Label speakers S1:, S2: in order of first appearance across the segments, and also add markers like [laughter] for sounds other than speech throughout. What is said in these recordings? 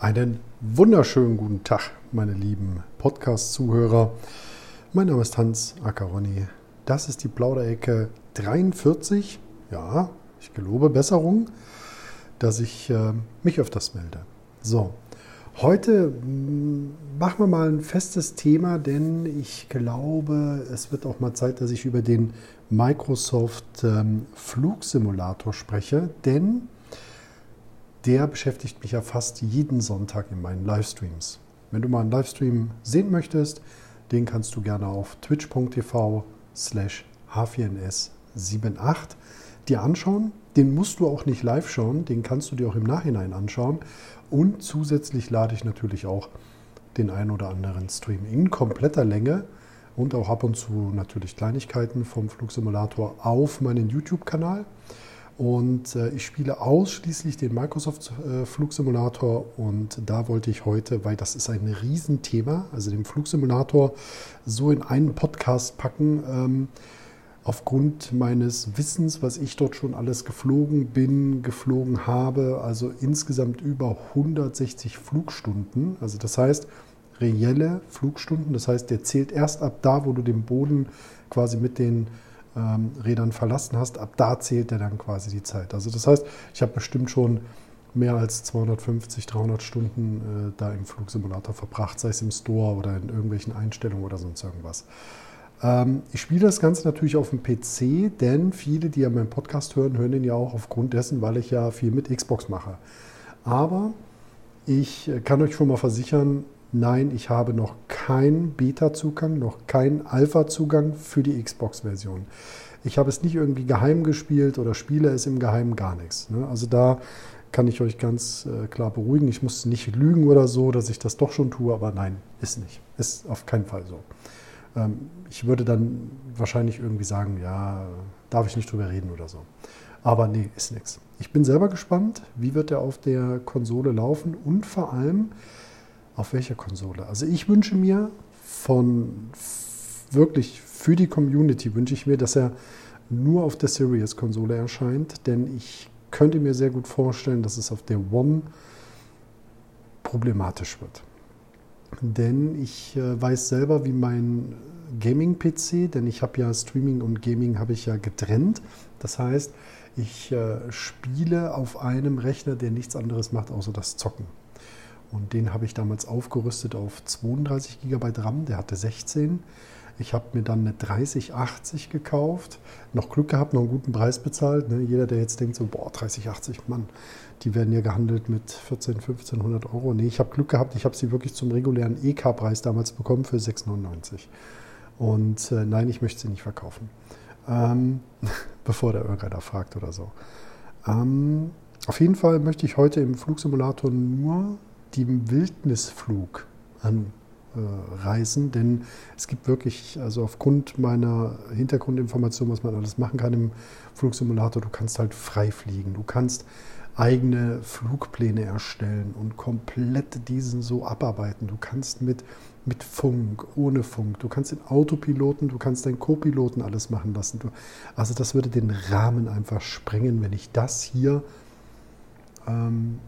S1: Einen wunderschönen guten Tag, meine lieben Podcast-Zuhörer. Mein Name ist Hans Ackeroni. Das ist die Plauderecke 43. Ja, ich gelobe Besserung, dass ich äh, mich öfters melde. So, heute mm, machen wir mal ein festes Thema, denn ich glaube, es wird auch mal Zeit, dass ich über den Microsoft ähm, Flugsimulator spreche, denn der beschäftigt mich ja fast jeden Sonntag in meinen Livestreams. Wenn du mal einen Livestream sehen möchtest, den kannst du gerne auf twitch.tv slash h4ns78 dir anschauen. Den musst du auch nicht live schauen, den kannst du dir auch im Nachhinein anschauen. Und zusätzlich lade ich natürlich auch den ein oder anderen Stream in kompletter Länge und auch ab und zu natürlich Kleinigkeiten vom Flugsimulator auf meinen YouTube-Kanal. Und äh, ich spiele ausschließlich den Microsoft Flugsimulator und da wollte ich heute, weil das ist ein Riesenthema, also den Flugsimulator so in einen Podcast packen. Ähm, aufgrund meines Wissens, was ich dort schon alles geflogen bin, geflogen habe, also insgesamt über 160 Flugstunden. Also das heißt, reelle Flugstunden, das heißt, der zählt erst ab da, wo du den Boden quasi mit den ähm, Rädern verlassen hast, ab da zählt er dann quasi die Zeit. Also das heißt, ich habe bestimmt schon mehr als 250, 300 Stunden äh, da im Flugsimulator verbracht, sei es im Store oder in irgendwelchen Einstellungen oder sonst irgendwas. Ähm, ich spiele das Ganze natürlich auf dem PC, denn viele, die ja meinen Podcast hören, hören ihn ja auch aufgrund dessen, weil ich ja viel mit Xbox mache. Aber ich äh, kann euch schon mal versichern, Nein, ich habe noch keinen Beta-Zugang, noch keinen Alpha-Zugang für die Xbox-Version. Ich habe es nicht irgendwie geheim gespielt oder spiele es im Geheimen gar nichts. Ne? Also da kann ich euch ganz äh, klar beruhigen. Ich muss nicht lügen oder so, dass ich das doch schon tue, aber nein, ist nicht. Ist auf keinen Fall so. Ähm, ich würde dann wahrscheinlich irgendwie sagen, ja, darf ich nicht drüber reden oder so. Aber nee, ist nichts. Ich bin selber gespannt, wie wird er auf der Konsole laufen und vor allem, auf welcher Konsole? Also ich wünsche mir von wirklich für die Community wünsche ich mir, dass er nur auf der Series-Konsole erscheint, denn ich könnte mir sehr gut vorstellen, dass es auf der One problematisch wird. Denn ich äh, weiß selber, wie mein Gaming-PC, denn ich habe ja Streaming und Gaming habe ich ja getrennt. Das heißt, ich äh, spiele auf einem Rechner, der nichts anderes macht, außer das Zocken. Und den habe ich damals aufgerüstet auf 32 GB RAM, der hatte 16. Ich habe mir dann eine 3080 gekauft, noch Glück gehabt, noch einen guten Preis bezahlt. Ne? Jeder, der jetzt denkt so, boah, 3080, Mann, die werden ja gehandelt mit 14, 1500 Euro. Nee, ich habe Glück gehabt, ich habe sie wirklich zum regulären EK-Preis damals bekommen für 6,99. Und äh, nein, ich möchte sie nicht verkaufen. Ähm, [laughs] bevor der irgendeiner fragt oder so. Ähm, auf jeden Fall möchte ich heute im Flugsimulator nur den Wildnisflug anreisen, denn es gibt wirklich, also aufgrund meiner Hintergrundinformation, was man alles machen kann im Flugsimulator, du kannst halt frei fliegen, du kannst eigene Flugpläne erstellen und komplett diesen so abarbeiten. Du kannst mit, mit Funk, ohne Funk, du kannst den Autopiloten, du kannst deinen Co-Piloten alles machen lassen. Du, also das würde den Rahmen einfach sprengen, wenn ich das hier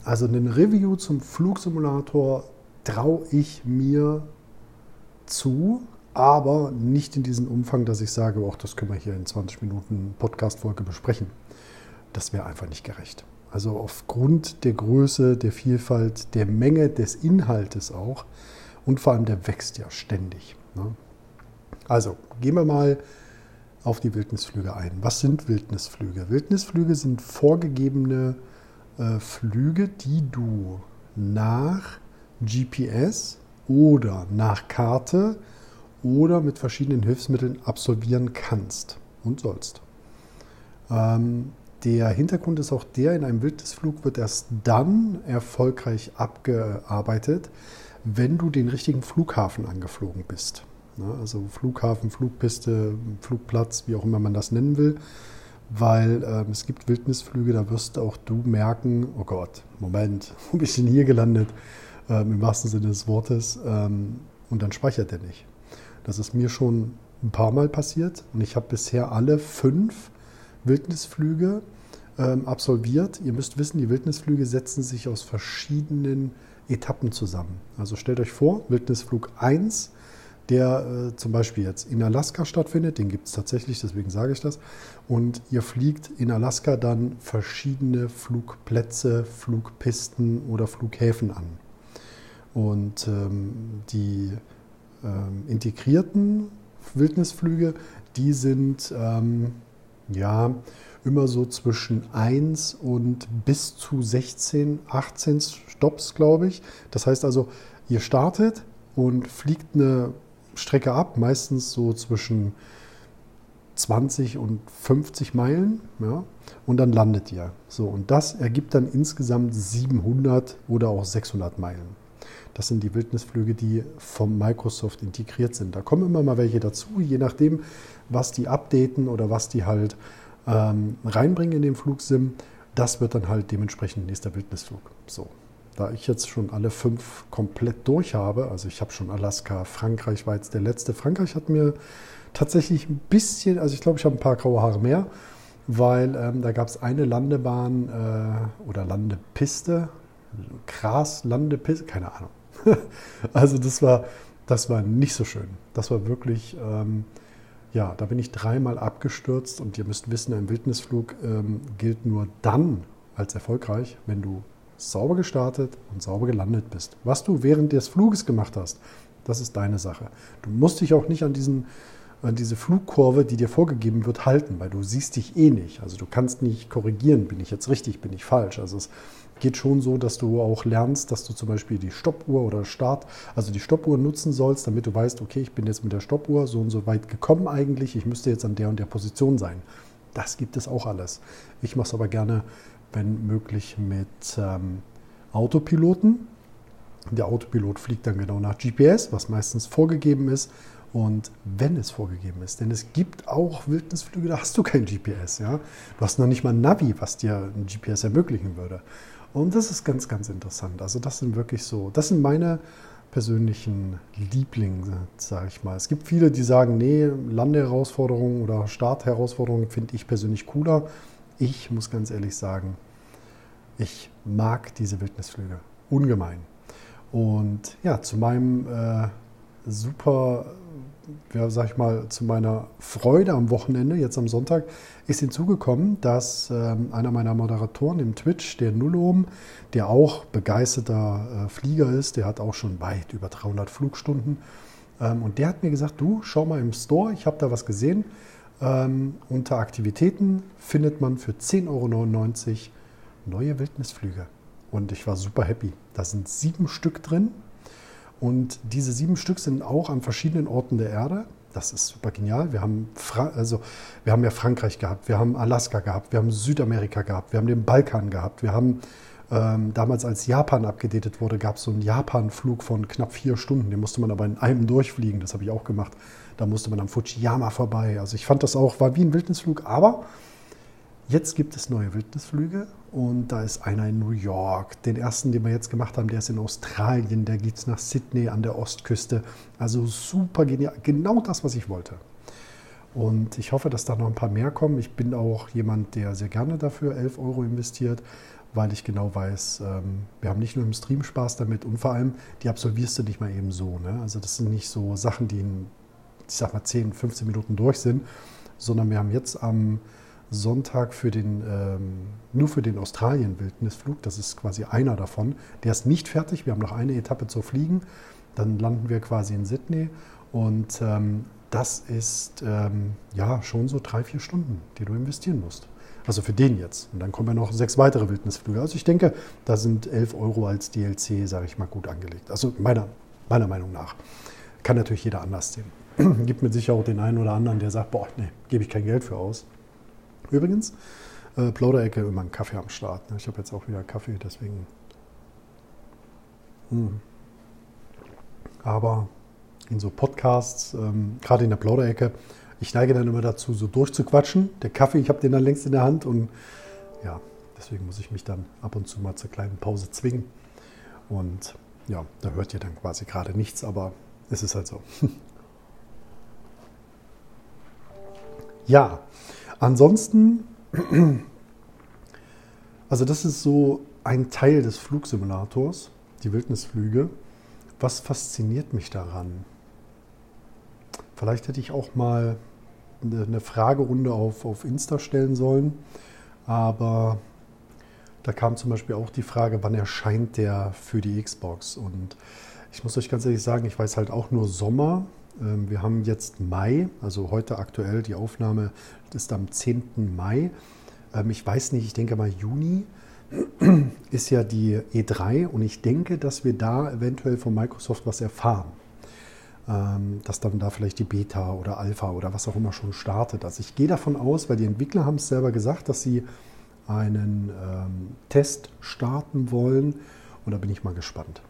S1: also ein Review zum Flugsimulator traue ich mir zu, aber nicht in diesem Umfang, dass ich sage, oh, das können wir hier in 20 Minuten Podcast-Folge besprechen. Das wäre einfach nicht gerecht. Also aufgrund der Größe, der Vielfalt, der Menge des Inhaltes auch und vor allem der wächst ja ständig. Ne? Also gehen wir mal auf die Wildnisflüge ein. Was sind Wildnisflüge? Wildnisflüge sind vorgegebene Flüge, die du nach GPS oder nach Karte oder mit verschiedenen Hilfsmitteln absolvieren kannst und sollst. Ähm, der Hintergrund ist auch der, in einem Wildnisflug wird erst dann erfolgreich abgearbeitet, wenn du den richtigen Flughafen angeflogen bist. Ne, also Flughafen, Flugpiste, Flugplatz, wie auch immer man das nennen will weil ähm, es gibt Wildnisflüge, da wirst auch du merken, oh Gott, Moment, [laughs] wo bin ich denn hier gelandet? Ähm, Im wahrsten Sinne des Wortes. Ähm, und dann speichert er nicht. Das ist mir schon ein paar Mal passiert und ich habe bisher alle fünf Wildnisflüge ähm, absolviert. Ihr müsst wissen, die Wildnisflüge setzen sich aus verschiedenen Etappen zusammen. Also stellt euch vor, Wildnisflug 1, der äh, zum Beispiel jetzt in Alaska stattfindet, den gibt es tatsächlich, deswegen sage ich das. Und ihr fliegt in Alaska dann verschiedene Flugplätze, Flugpisten oder Flughäfen an. Und ähm, die ähm, integrierten Wildnisflüge, die sind ähm, ja immer so zwischen 1 und bis zu 16, 18 Stops, glaube ich. Das heißt also, ihr startet und fliegt eine Strecke ab, meistens so zwischen 20 und 50 Meilen, ja, und dann landet ihr. So, und das ergibt dann insgesamt 700 oder auch 600 Meilen. Das sind die Wildnisflüge, die vom Microsoft integriert sind. Da kommen immer mal welche dazu, je nachdem, was die updaten oder was die halt ähm, reinbringen in den Flugsim. Das wird dann halt dementsprechend nächster Wildnisflug. So, da ich jetzt schon alle fünf komplett durch habe, also ich habe schon Alaska, Frankreich war jetzt der letzte. Frankreich hat mir tatsächlich ein bisschen, also ich glaube, ich habe ein paar graue Haare mehr, weil ähm, da gab es eine Landebahn äh, oder Landepiste, Gras, Landepiste, keine Ahnung. [laughs] also das war, das war nicht so schön. Das war wirklich, ähm, ja, da bin ich dreimal abgestürzt und ihr müsst wissen, ein Wildnisflug ähm, gilt nur dann als erfolgreich, wenn du sauber gestartet und sauber gelandet bist. Was du während des Fluges gemacht hast, das ist deine Sache. Du musst dich auch nicht an, diesen, an diese Flugkurve, die dir vorgegeben wird, halten, weil du siehst dich eh nicht. Also du kannst nicht korrigieren, bin ich jetzt richtig, bin ich falsch. Also es geht schon so, dass du auch lernst, dass du zum Beispiel die Stoppuhr oder Start, also die Stoppuhr nutzen sollst, damit du weißt, okay, ich bin jetzt mit der Stoppuhr so und so weit gekommen eigentlich, ich müsste jetzt an der und der Position sein. Das gibt es auch alles. Ich mache es aber gerne wenn möglich mit ähm, Autopiloten. Der Autopilot fliegt dann genau nach GPS, was meistens vorgegeben ist. Und wenn es vorgegeben ist, denn es gibt auch Wildnisflüge, da hast du kein GPS. Ja? Du hast noch nicht mal ein Navi, was dir ein GPS ermöglichen würde. Und das ist ganz, ganz interessant. Also das sind wirklich so, das sind meine persönlichen Lieblinge, sage ich mal. Es gibt viele, die sagen, nee, Landeherausforderungen oder Startherausforderungen finde ich persönlich cooler ich muss ganz ehrlich sagen, ich mag diese Wildnisflüge ungemein. Und ja, zu meinem äh, super, ja, sag ich mal, zu meiner Freude am Wochenende, jetzt am Sonntag, ist hinzugekommen, dass ähm, einer meiner Moderatoren im Twitch, der Nullom, der auch begeisterter äh, Flieger ist, der hat auch schon weit über 300 Flugstunden. Ähm, und der hat mir gesagt, du, schau mal im Store, ich habe da was gesehen ähm, unter Aktivitäten findet man für 10,99 Euro neue Wildnisflüge. Und ich war super happy. Da sind sieben Stück drin. Und diese sieben Stück sind auch an verschiedenen Orten der Erde. Das ist super genial. Wir haben, Fra also, wir haben ja Frankreich gehabt, wir haben Alaska gehabt, wir haben Südamerika gehabt, wir haben den Balkan gehabt, wir haben ähm, damals, als Japan abgedatet wurde, gab es so einen Japan-Flug von knapp vier Stunden. Den musste man aber in einem durchfliegen. Das habe ich auch gemacht. Da musste man am Fujiyama vorbei. Also ich fand das auch, war wie ein Wildnisflug, aber jetzt gibt es neue Wildnisflüge und da ist einer in New York. Den ersten, den wir jetzt gemacht haben, der ist in Australien, der geht nach Sydney an der Ostküste. Also super genial, genau das, was ich wollte. Und ich hoffe, dass da noch ein paar mehr kommen. Ich bin auch jemand, der sehr gerne dafür 11 Euro investiert, weil ich genau weiß, ähm, wir haben nicht nur im Stream Spaß damit und vor allem, die absolvierst du nicht mal eben so. Ne? Also das sind nicht so Sachen, die in ich sag mal 10, 15 Minuten durch sind, sondern wir haben jetzt am Sonntag für den, ähm, nur für den Australien-Wildnisflug, das ist quasi einer davon, der ist nicht fertig, wir haben noch eine Etappe zu fliegen, dann landen wir quasi in Sydney und ähm, das ist ja schon so drei, vier Stunden, die du investieren musst. Also für den jetzt. Und dann kommen ja noch sechs weitere Wildnisflüge. Also ich denke, da sind 11 Euro als DLC, sage ich mal, gut angelegt. Also meiner, meiner Meinung nach. Kann natürlich jeder anders sehen. [clears throat] gibt mit Sicherheit auch den einen oder anderen, der sagt, boah, nee, gebe ich kein Geld für aus. Übrigens, äh, Plauderecke immer einen Kaffee am Start. Ne? Ich habe jetzt auch wieder Kaffee, deswegen. Hm. Aber in so Podcasts, ähm, gerade in der Plauderecke, ich neige dann immer dazu, so durchzuquatschen. Der Kaffee, ich habe den dann längst in der Hand und ja, deswegen muss ich mich dann ab und zu mal zur kleinen Pause zwingen. Und ja, da hört ihr dann quasi gerade nichts, aber es ist halt so. [laughs] Ja, ansonsten, [clears throat] also das ist so ein Teil des Flugsimulators. die Wildnisflüge. Was fasziniert mich daran? Vielleicht hätte ich auch mal eine Fragerunde auf, auf Insta stellen sollen, aber da kam zum Beispiel auch die Frage, wann erscheint der für die Xbox? Und ich muss euch ganz ehrlich sagen, ich weiß halt auch nur Sommer. Ähm, wir haben jetzt Mai, also heute aktuell die Aufnahme ist am 10. Mai. Ähm, ich weiß nicht, ich denke mal Juni ist ja die E3 und ich denke, dass wir da eventuell von Microsoft was erfahren. Ähm, dass dann da vielleicht die Beta oder Alpha oder was auch immer schon startet. Also ich gehe davon aus, weil die Entwickler haben es selber gesagt, dass sie einen ähm, Test starten wollen. Und da bin ich mal gespannt.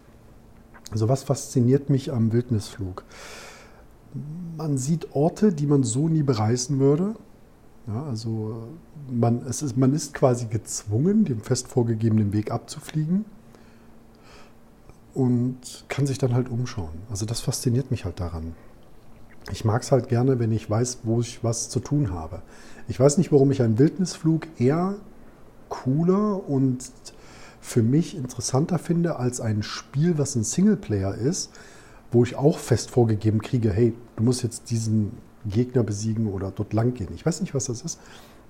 S1: Also was fasziniert mich am Wildnisflug? Man sieht Orte, die man so nie bereisen würde. Ja, also man, es ist, man ist quasi gezwungen, den fest vorgegebenen Weg abzufliegen und kann sich dann halt umschauen. Also das fasziniert mich halt daran. Ich mag es halt gerne, wenn ich weiß, wo ich was zu tun habe. Ich weiß nicht, warum ich einen Wildnisflug eher cooler und für mich interessanter finde als ein Spiel, was ein Singleplayer ist, wo ich auch fest vorgegeben kriege, hey, du musst jetzt diesen Gegner besiegen oder dort lang gehen. Ich weiß nicht, was das ist.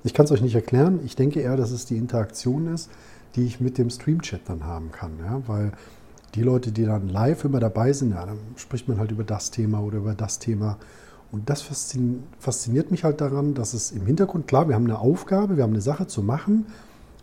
S1: Ich kann es euch nicht erklären. Ich denke eher, dass es die Interaktion ist, die ich mit dem Stream-Chat dann haben kann. Ja? Weil die Leute, die dann live immer dabei sind, ja, dann spricht man halt über das Thema oder über das Thema. Und das fasziniert mich halt daran, dass es im Hintergrund, klar, wir haben eine Aufgabe, wir haben eine Sache zu machen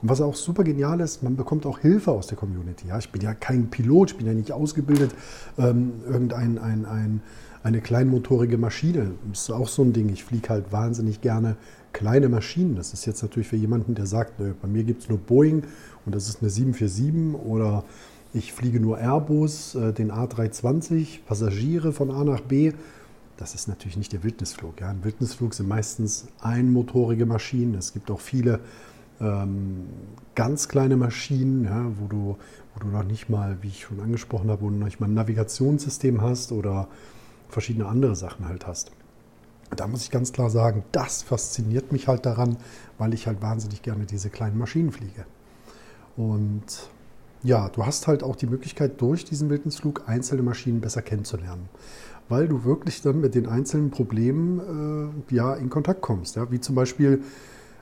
S1: und was auch super genial ist, man bekommt auch Hilfe aus der Community. Ja, ich bin ja kein Pilot, ich bin ja nicht ausgebildet, ähm, irgendein ein, ein, eine kleinmotorige Maschine. Das ist auch so ein Ding. Ich fliege halt wahnsinnig gerne kleine Maschinen. Das ist jetzt natürlich für jemanden, der sagt, nö, bei mir gibt es nur Boeing und das ist eine 747 oder ich fliege nur Airbus, äh, den A320, Passagiere von A nach B. Das ist natürlich nicht der Wildnisflug. Ja. Ein Wildnisflug sind meistens einmotorige Maschinen. Es gibt auch viele ähm, ganz kleine Maschinen, ja, wo, du, wo du noch nicht mal, wie ich schon angesprochen habe, wo du noch nicht mal ein Navigationssystem hast oder verschiedene andere Sachen halt hast. Da muss ich ganz klar sagen, das fasziniert mich halt daran, weil ich halt wahnsinnig gerne diese kleinen Maschinen fliege. Und ja, du hast halt auch die Möglichkeit, durch diesen Wildnisflug einzelne Maschinen besser kennenzulernen. Weil du wirklich dann mit den einzelnen Problemen äh, ja, in Kontakt kommst. Ja? Wie zum Beispiel,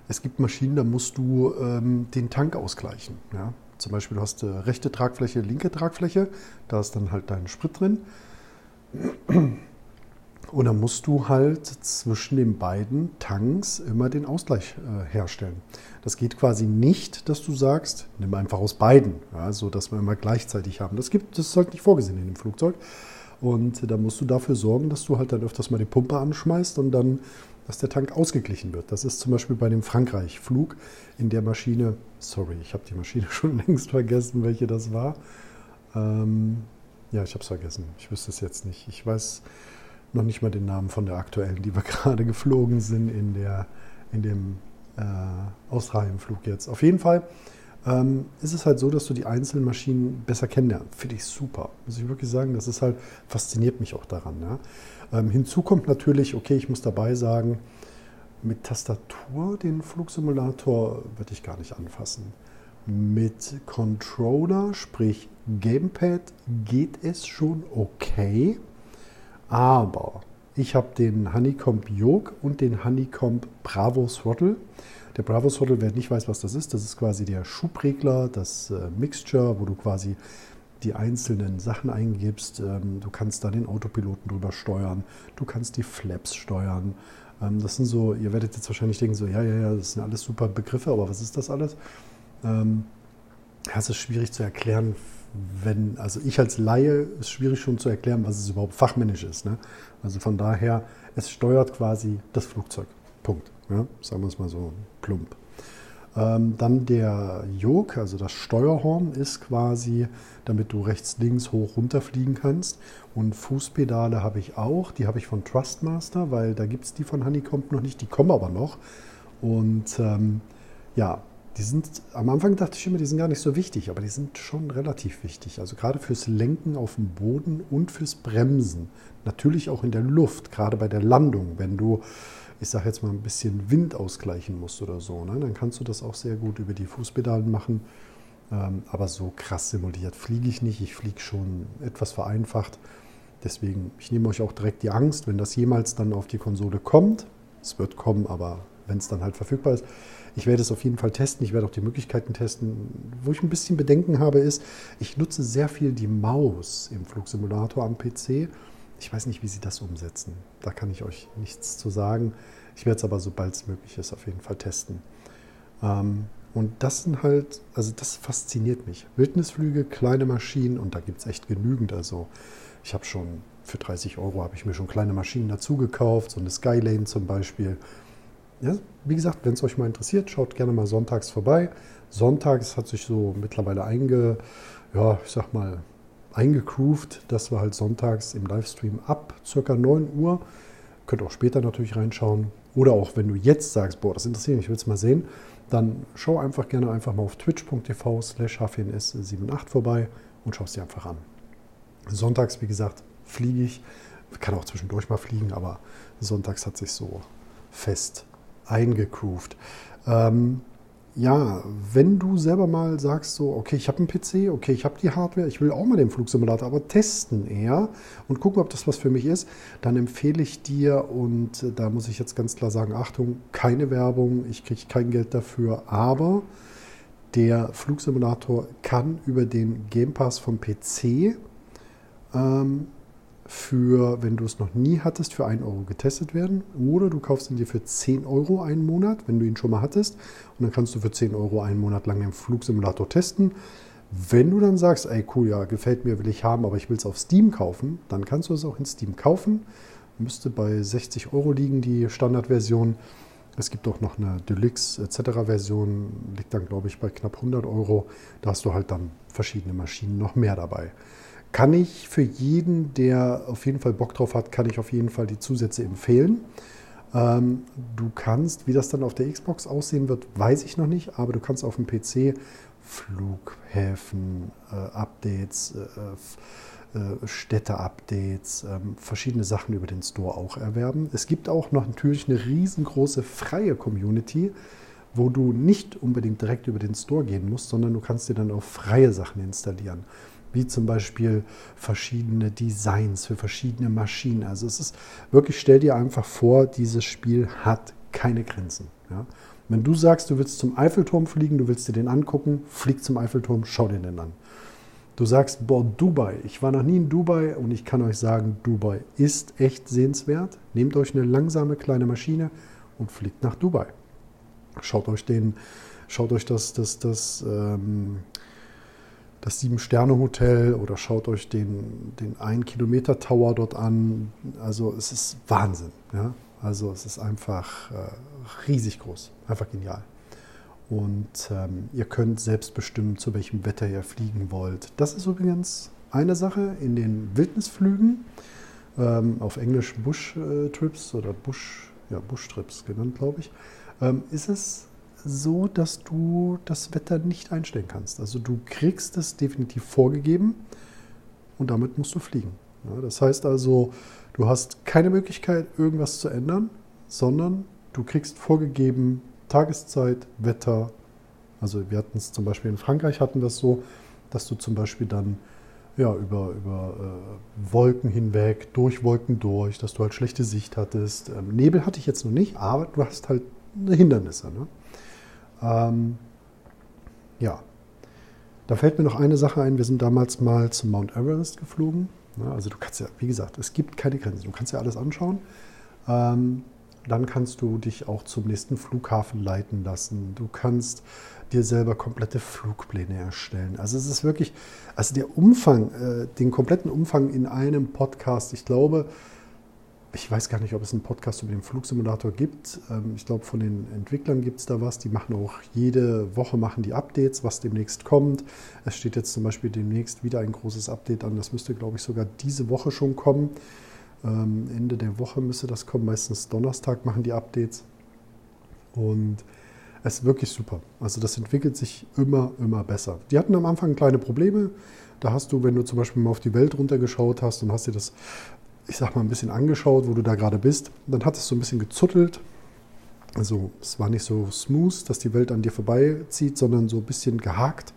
S1: es gibt Maschinen, da musst du ähm, den Tank ausgleichen. Ja? Zum Beispiel, du hast äh, rechte Tragfläche, linke Tragfläche, da ist dann halt dein Sprit drin. Und dann musst du halt zwischen den beiden Tanks immer den Ausgleich äh, herstellen. Das geht quasi nicht, dass du sagst, nimm einfach aus beiden, ja, so dass wir immer gleichzeitig haben. Das, gibt, das ist halt nicht vorgesehen in dem Flugzeug. Und da musst du dafür sorgen, dass du halt dann öfters mal die Pumpe anschmeißt und dann, dass der Tank ausgeglichen wird. Das ist zum Beispiel bei dem Frankreich-Flug in der Maschine, sorry, ich habe die Maschine [laughs] schon längst vergessen, welche das war. Ähm, ja, ich habe es vergessen. Ich wüsste es jetzt nicht. Ich weiß noch nicht mal den Namen von der aktuellen, die wir [laughs] gerade geflogen sind in, der, in dem äh, Australien-Flug jetzt. Auf jeden Fall ähm, ist es halt so, dass du die einzelnen Maschinen besser kennenlernst. Finde ich super. Muss ich wirklich sagen, das ist halt, fasziniert mich auch daran. Ja? Ähm, hinzu kommt natürlich, okay, ich muss dabei sagen, mit Tastatur den Flugsimulator würde ich gar nicht anfassen. Mit Controller, sprich Gamepad, geht es schon okay. Aber ich habe den Honeycomb Yoke und den Honeycomb Bravo Throttle. Der Bravo Throttle, wer nicht weiß, was das ist, das ist quasi der Schubregler, das äh, Mixture, wo du quasi die einzelnen Sachen eingibst. Ähm, du kannst da den Autopiloten drüber steuern, du kannst die Flaps steuern. Ähm, das sind so, ihr werdet jetzt wahrscheinlich denken, so, ja, ja, ja, das sind alles super Begriffe, aber was ist das alles? Ähm, es ist schwierig zu erklären wenn, also ich als Laie ist schwierig schon zu erklären, was es überhaupt fachmännisch ist. Ne? Also von daher, es steuert quasi das Flugzeug. Punkt. Ja? Sagen wir es mal so plump. Ähm, dann der Yoke, also das Steuerhorn, ist quasi, damit du rechts, links, hoch, runter fliegen kannst. Und Fußpedale habe ich auch. Die habe ich von Trustmaster, weil da gibt es die von Honeycomb noch nicht. Die kommen aber noch. Und ähm, ja, die sind, am Anfang dachte ich immer, die sind gar nicht so wichtig, aber die sind schon relativ wichtig. Also gerade fürs Lenken auf dem Boden und fürs Bremsen. Natürlich auch in der Luft, gerade bei der Landung, wenn du, ich sage jetzt mal, ein bisschen Wind ausgleichen musst oder so, ne, dann kannst du das auch sehr gut über die Fußpedalen machen. Ähm, aber so krass simuliert fliege ich nicht. Ich fliege schon etwas vereinfacht. Deswegen, ich nehme euch auch direkt die Angst, wenn das jemals dann auf die Konsole kommt. Es wird kommen, aber wenn es dann halt verfügbar ist. Ich werde es auf jeden Fall testen. Ich werde auch die Möglichkeiten testen. Wo ich ein bisschen Bedenken habe, ist, ich nutze sehr viel die Maus im Flugsimulator am PC. Ich weiß nicht, wie sie das umsetzen. Da kann ich euch nichts zu sagen. Ich werde es aber, sobald es möglich ist, auf jeden Fall testen. Ähm, und das sind halt, also das fasziniert mich. Wildnisflüge, kleine Maschinen und da gibt es echt genügend. Also ich habe schon für 30 Euro habe ich mir schon kleine Maschinen dazu gekauft, so eine Skylane zum Beispiel. Ja, wie gesagt, wenn es euch mal interessiert, schaut gerne mal sonntags vorbei. Sonntags hat sich so mittlerweile einge, ja, ich sag mal, eingegroovt, dass wir halt sonntags im Livestream ab circa 9 Uhr, könnt auch später natürlich reinschauen. Oder auch wenn du jetzt sagst, boah, das interessiert mich, ich will es mal sehen, dann schau einfach gerne einfach mal auf twitch.tv slash hfns78 vorbei und schau es dir einfach an. Sonntags, wie gesagt, fliege ich. Kann auch zwischendurch mal fliegen, aber sonntags hat sich so fest eingegroovt. Ähm, ja, wenn du selber mal sagst, so, okay, ich habe einen PC, okay, ich habe die Hardware, ich will auch mal den Flugsimulator, aber testen eher und gucken, ob das was für mich ist, dann empfehle ich dir, und äh, da muss ich jetzt ganz klar sagen, Achtung, keine Werbung, ich kriege kein Geld dafür, aber der Flugsimulator kann über den Game Pass vom PC ähm, für, wenn du es noch nie hattest, für 1 Euro getestet werden. Oder du kaufst ihn dir für 10 Euro einen Monat, wenn du ihn schon mal hattest. Und dann kannst du für 10 Euro einen Monat lang den Flugsimulator testen. Wenn du dann sagst, ey cool, ja, gefällt mir, will ich haben, aber ich will es auf Steam kaufen, dann kannst du es auch in Steam kaufen. Müsste bei 60 Euro liegen, die Standardversion. Es gibt auch noch eine Deluxe etc. Version, liegt dann glaube ich bei knapp 100 Euro. Da hast du halt dann verschiedene Maschinen noch mehr dabei. Kann ich für jeden, der auf jeden Fall Bock drauf hat, kann ich auf jeden Fall die Zusätze empfehlen. Ähm, du kannst, wie das dann auf der Xbox aussehen wird, weiß ich noch nicht, aber du kannst auf dem PC Flughäfen, äh, Updates, äh, äh, Städte-Updates, ähm, verschiedene Sachen über den Store auch erwerben. Es gibt auch noch natürlich eine riesengroße freie Community, wo du nicht unbedingt direkt über den Store gehen musst, sondern du kannst dir dann auch freie Sachen installieren wie zum Beispiel verschiedene Designs für verschiedene Maschinen. Also es ist wirklich, stell dir einfach vor, dieses Spiel hat keine Grenzen. Ja? Wenn du sagst, du willst zum Eiffelturm fliegen, du willst dir den angucken, flieg zum Eiffelturm, schau dir den an. Du sagst, boah, Dubai, ich war noch nie in Dubai und ich kann euch sagen, Dubai ist echt sehenswert. Nehmt euch eine langsame kleine Maschine und fliegt nach Dubai. Schaut euch den, schaut euch das, das, das, ähm, das Sieben-Sterne-Hotel oder schaut euch den, den Ein-Kilometer-Tower dort an. Also es ist Wahnsinn. Ja? Also es ist einfach äh, riesig groß, einfach genial. Und ähm, ihr könnt selbst bestimmen, zu welchem Wetter ihr fliegen wollt. Das ist übrigens eine Sache in den Wildnisflügen, ähm, auf Englisch Bush-Trips oder Bush, ja, Bush-Trips genannt, glaube ich, ähm, ist es so, dass du das Wetter nicht einstellen kannst. Also du kriegst es definitiv vorgegeben und damit musst du fliegen. Ja, das heißt also, du hast keine Möglichkeit, irgendwas zu ändern, sondern du kriegst vorgegeben Tageszeit, Wetter. Also wir hatten es zum Beispiel in Frankreich hatten das so, dass du zum Beispiel dann ja, über, über äh, Wolken hinweg, durch Wolken durch, dass du halt schlechte Sicht hattest. Ähm, Nebel hatte ich jetzt noch nicht, aber du hast halt Hindernisse. Ne? Ähm, ja, da fällt mir noch eine Sache ein. Wir sind damals mal zum Mount Everest geflogen. Also du kannst ja, wie gesagt, es gibt keine Grenzen. Du kannst ja alles anschauen. Ähm, dann kannst du dich auch zum nächsten Flughafen leiten lassen. Du kannst dir selber komplette Flugpläne erstellen. Also es ist wirklich, also der Umfang, äh, den kompletten Umfang in einem Podcast, ich glaube, ich weiß gar nicht, ob es einen Podcast über den Flugsimulator gibt. Ähm, ich glaube, von den Entwicklern gibt es da was. Die machen auch jede Woche machen die Updates, was demnächst kommt. Es steht jetzt zum Beispiel demnächst wieder ein großes Update an. Das müsste, glaube ich, sogar diese Woche schon kommen. Ähm, Ende der Woche müsste das kommen. Meistens Donnerstag machen die Updates. Und es ist wirklich super. Also das entwickelt sich immer, immer besser. Die hatten am Anfang kleine Probleme. Da hast du, wenn du zum Beispiel mal auf die Welt runtergeschaut hast und hast dir das ich sag mal, ein bisschen angeschaut, wo du da gerade bist. Dann hat es so ein bisschen gezuttelt. Also es war nicht so smooth, dass die Welt an dir vorbeizieht, sondern so ein bisschen gehakt.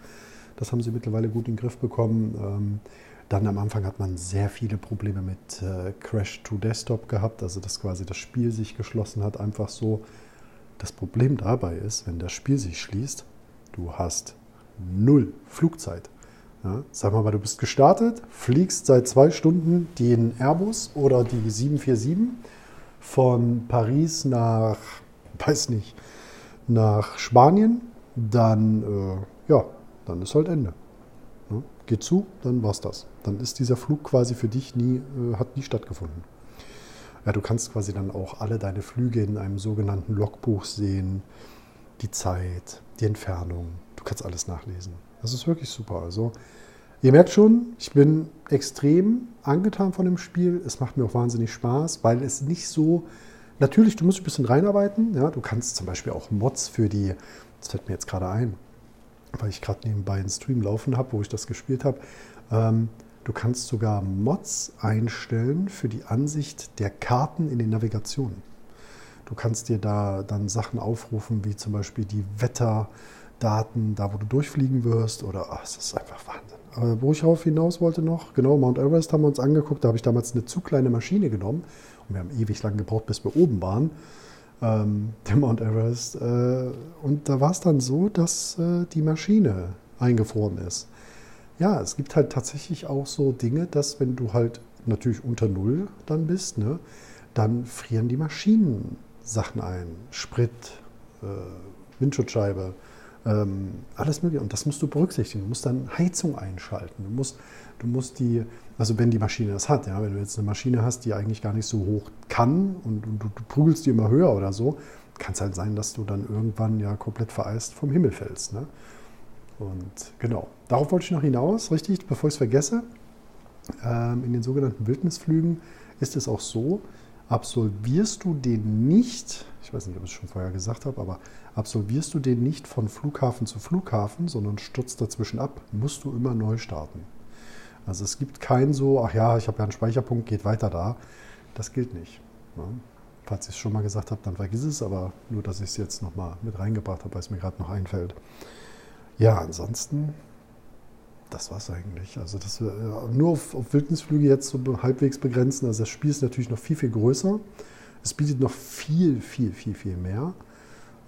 S1: Das haben sie mittlerweile gut in den Griff bekommen. Ähm, dann am Anfang hat man sehr viele Probleme mit äh, Crash to Desktop gehabt, also dass quasi das Spiel sich geschlossen hat, einfach so. Das Problem dabei ist, wenn das Spiel sich schließt, du hast null Flugzeit. Ja, sag mal, du bist gestartet, fliegst seit zwei Stunden den Airbus oder die 747 von Paris nach, [laughs] weiß nicht, nach Spanien, dann, äh, ja, dann ist halt Ende. Ja, geht zu, dann war's das. Dann ist dieser Flug quasi für dich nie, äh, hat nie stattgefunden. Ja, du kannst quasi dann auch alle deine Flüge in einem sogenannten Logbuch sehen, die Zeit, die Entfernung. Du kannst alles nachlesen. Das ist wirklich super. Also, ihr merkt schon, ich bin extrem angetan von dem Spiel. Es macht mir auch wahnsinnig Spaß, weil es nicht so. Natürlich, du musst ein bisschen reinarbeiten. Ja, du kannst zum Beispiel auch Mods für die. Das fällt mir jetzt gerade ein, weil ich gerade nebenbei einen Stream laufen habe, wo ich das gespielt habe. Ähm, du kannst sogar Mods einstellen für die Ansicht der Karten in den Navigationen. Du kannst dir da dann Sachen aufrufen, wie zum Beispiel die Wetterdaten, da wo du durchfliegen wirst. Oder ach, es ist einfach Wahnsinn. Aber wo ich auf hinaus wollte noch, genau, Mount Everest haben wir uns angeguckt. Da habe ich damals eine zu kleine Maschine genommen. Und wir haben ewig lang gebraucht, bis wir oben waren. Ähm, der Mount Everest. Äh, und da war es dann so, dass äh, die Maschine eingefroren ist. Ja, es gibt halt tatsächlich auch so Dinge, dass wenn du halt natürlich unter Null dann bist, ne, dann frieren die Maschinen Sachen ein. Sprit, äh, Windschutzscheibe, ähm, alles mögliche. Und das musst du berücksichtigen. Du musst dann Heizung einschalten. Du musst, du musst die, also wenn die Maschine das hat, ja, wenn du jetzt eine Maschine hast, die eigentlich gar nicht so hoch kann und, und du, du prügelst die immer höher oder so, kann es halt sein, dass du dann irgendwann ja komplett vereist vom Himmel fällst. Ne? Und genau, darauf wollte ich noch hinaus, richtig, bevor ich es vergesse. Ähm, in den sogenannten Wildnisflügen ist es auch so, absolvierst du den nicht, ich weiß nicht, ob ich es schon vorher gesagt habe, aber absolvierst du den nicht von Flughafen zu Flughafen, sondern stürzt dazwischen ab, musst du immer neu starten. Also es gibt kein so, ach ja, ich habe ja einen Speicherpunkt, geht weiter da. Das gilt nicht. Ja. Falls ich es schon mal gesagt habe, dann vergiss es, aber nur, dass ich es jetzt nochmal mit reingebracht habe, weil es mir gerade noch einfällt. Ja, ansonsten das war es eigentlich. Also das, äh, nur auf, auf, Wildnisflüge jetzt so halbwegs begrenzen. Also das Spiel ist natürlich noch viel, viel größer. Es bietet noch viel, viel, viel, viel mehr.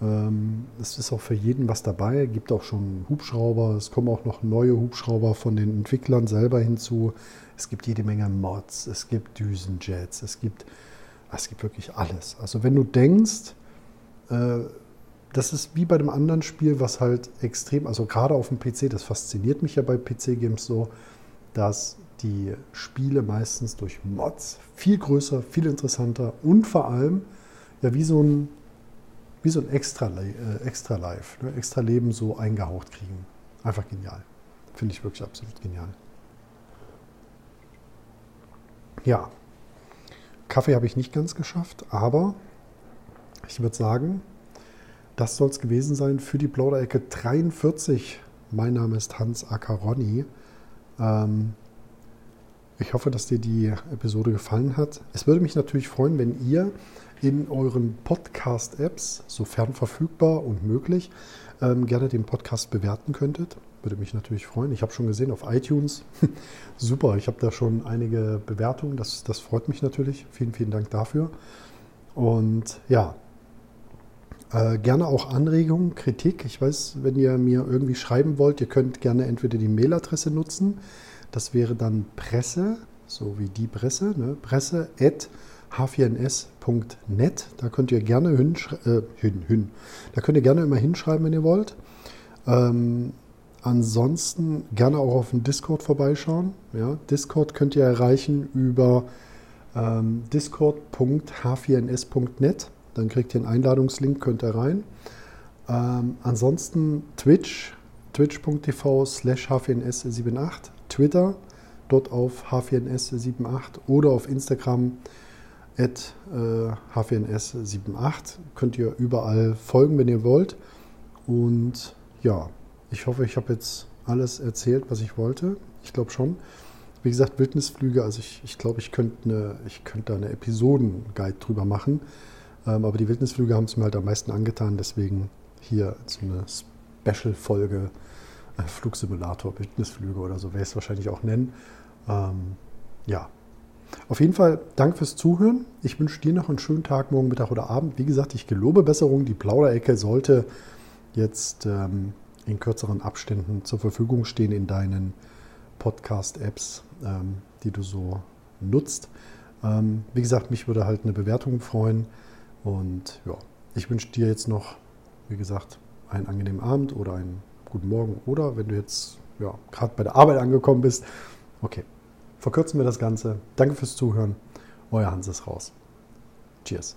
S1: Ähm, es ist auch für jeden was dabei. Es gibt auch schon Hubschrauber. Es kommen auch noch neue Hubschrauber von den Entwicklern selber hinzu. Es gibt jede Menge Mods. Es gibt Düsenjets. Es gibt, es gibt wirklich alles. Also wenn du denkst, äh, das ist wie bei dem anderen Spiel, was halt extrem, also gerade auf dem PC, das fasziniert mich ja bei PC-Games so, dass die Spiele meistens durch Mods viel größer, viel interessanter und vor allem ja wie so ein, wie so ein extra, äh, extra Life, ne, extra Leben so eingehaucht kriegen. Einfach genial. Finde ich wirklich absolut genial. Ja, Kaffee habe ich nicht ganz geschafft, aber ich würde sagen, das soll es gewesen sein für die Plauderecke 43. Mein Name ist Hans Acaroni. Ähm, ich hoffe, dass dir die Episode gefallen hat. Es würde mich natürlich freuen, wenn ihr in euren Podcast-Apps, sofern verfügbar und möglich, ähm, gerne den Podcast bewerten könntet. Würde mich natürlich freuen. Ich habe schon gesehen auf iTunes. [laughs] Super, ich habe da schon einige Bewertungen. Das, das freut mich natürlich. Vielen, vielen Dank dafür. Und ja, äh, gerne auch Anregungen, Kritik. Ich weiß, wenn ihr mir irgendwie schreiben wollt, ihr könnt gerne entweder die Mailadresse nutzen. Das wäre dann Presse, so wie die Presse, ne? presse at h4ns.net. Da könnt ihr gerne äh, hin, hin. Da könnt ihr gerne immer hinschreiben, wenn ihr wollt. Ähm, ansonsten gerne auch auf dem Discord vorbeischauen. Ja, Discord könnt ihr erreichen über ähm, discord.h4ns.net. Dann kriegt ihr einen Einladungslink, könnt ihr rein. Ähm, ansonsten Twitch, twitch.tv slash h4ns78, Twitter, dort auf h4ns78 oder auf Instagram at äh, h4ns78. Könnt ihr überall folgen, wenn ihr wollt. Und ja, ich hoffe, ich habe jetzt alles erzählt, was ich wollte. Ich glaube schon. Wie gesagt, Wildnisflüge, also ich, ich glaube, ich könnte könnte da eine Episoden-Guide drüber machen. Ähm, aber die Wildnisflüge haben es mir halt am meisten angetan, deswegen hier so eine Special-Folge Flugsimulator, Businessflüge oder so werde es wahrscheinlich auch nennen. Ähm, ja, auf jeden Fall danke fürs Zuhören. Ich wünsche dir noch einen schönen Tag, morgen Mittag oder Abend. Wie gesagt, ich gelobe Besserung. Die Plauderecke sollte jetzt ähm, in kürzeren Abständen zur Verfügung stehen in deinen Podcast-Apps, ähm, die du so nutzt. Ähm, wie gesagt, mich würde halt eine Bewertung freuen. Und ja, ich wünsche dir jetzt noch, wie gesagt, einen angenehmen Abend oder einen guten Morgen. Oder wenn du jetzt ja, gerade bei der Arbeit angekommen bist, okay, verkürzen wir das Ganze. Danke fürs Zuhören. Euer Hans ist raus. Cheers.